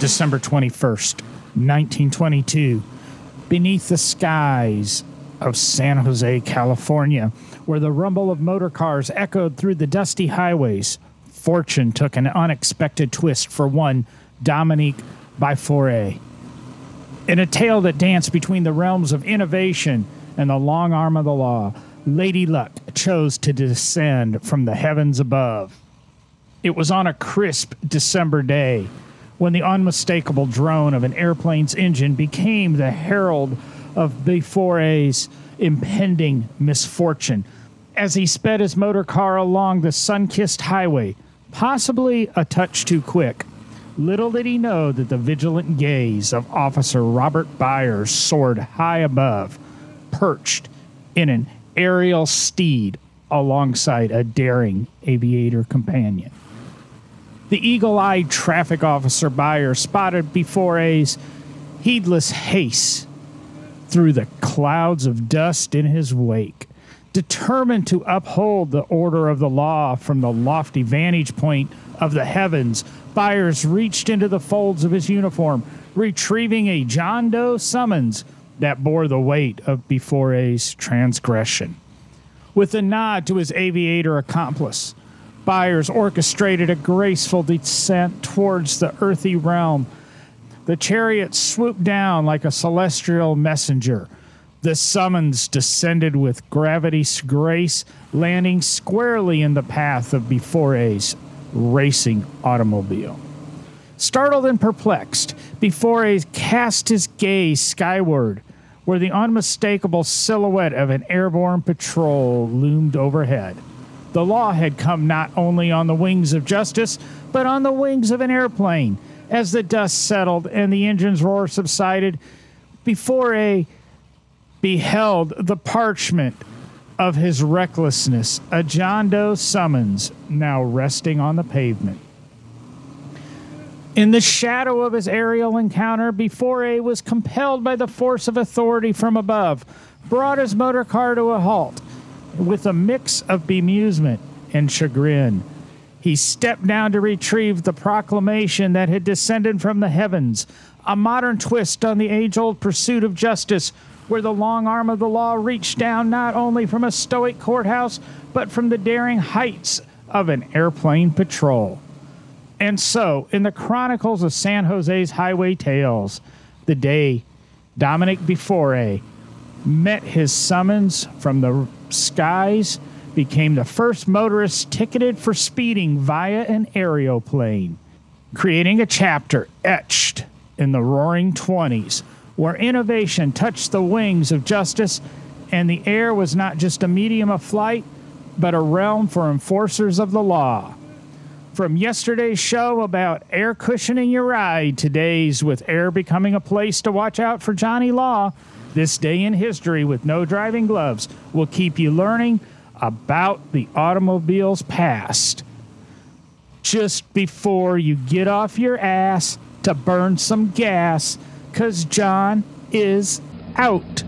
December 21st, 1922, beneath the skies of San Jose, California, where the rumble of motor cars echoed through the dusty highways, fortune took an unexpected twist for one Dominique Bifore. In a tale that danced between the realms of innovation and the long arm of the law, Lady Luck chose to descend from the heavens above. It was on a crisp December day when the unmistakable drone of an airplane's engine became the herald of Bifore's impending misfortune as he sped his motor car along the sun kissed highway, possibly a touch too quick. Little did he know that the vigilant gaze of Officer Robert Byers soared high above, perched in an aerial steed alongside a daring aviator companion. The eagle eyed traffic officer Byers spotted Bifore's heedless haste through the clouds of dust in his wake. Determined to uphold the order of the law from the lofty vantage point of the heavens, Byers reached into the folds of his uniform, retrieving a John Doe summons that bore the weight of Bifore's transgression. With a nod to his aviator accomplice, Byers orchestrated a graceful descent towards the earthy realm. The chariot swooped down like a celestial messenger. The summons descended with gravity's grace, landing squarely in the path of Bifore's racing automobile. Startled and perplexed, Bifore cast his gaze skyward, where the unmistakable silhouette of an airborne patrol loomed overhead. The law had come not only on the wings of justice, but on the wings of an airplane. As the dust settled and the engine's roar subsided, Bifore beheld the parchment of his recklessness, a John Doe summons now resting on the pavement. In the shadow of his aerial encounter, Bifore was compelled by the force of authority from above, brought his motor car to a halt with a mix of bemusement and chagrin. He stepped down to retrieve the proclamation that had descended from the heavens, a modern twist on the age old pursuit of justice, where the long arm of the law reached down not only from a stoic courthouse, but from the daring heights of an airplane patrol. And so, in the chronicles of San Jose's highway tales, the day Dominic Bifore met his summons from the skies, became the first motorist ticketed for speeding via an aeroplane, creating a chapter etched in the roaring 20s where innovation touched the wings of justice and the air was not just a medium of flight, but a realm for enforcers of the law. From yesterday's show about air cushioning your ride, today's with air becoming a place to watch out for Johnny Law, this day in history with no driving gloves will keep you learning about the automobile's past just before you get off your ass to burn some gas, because John is out.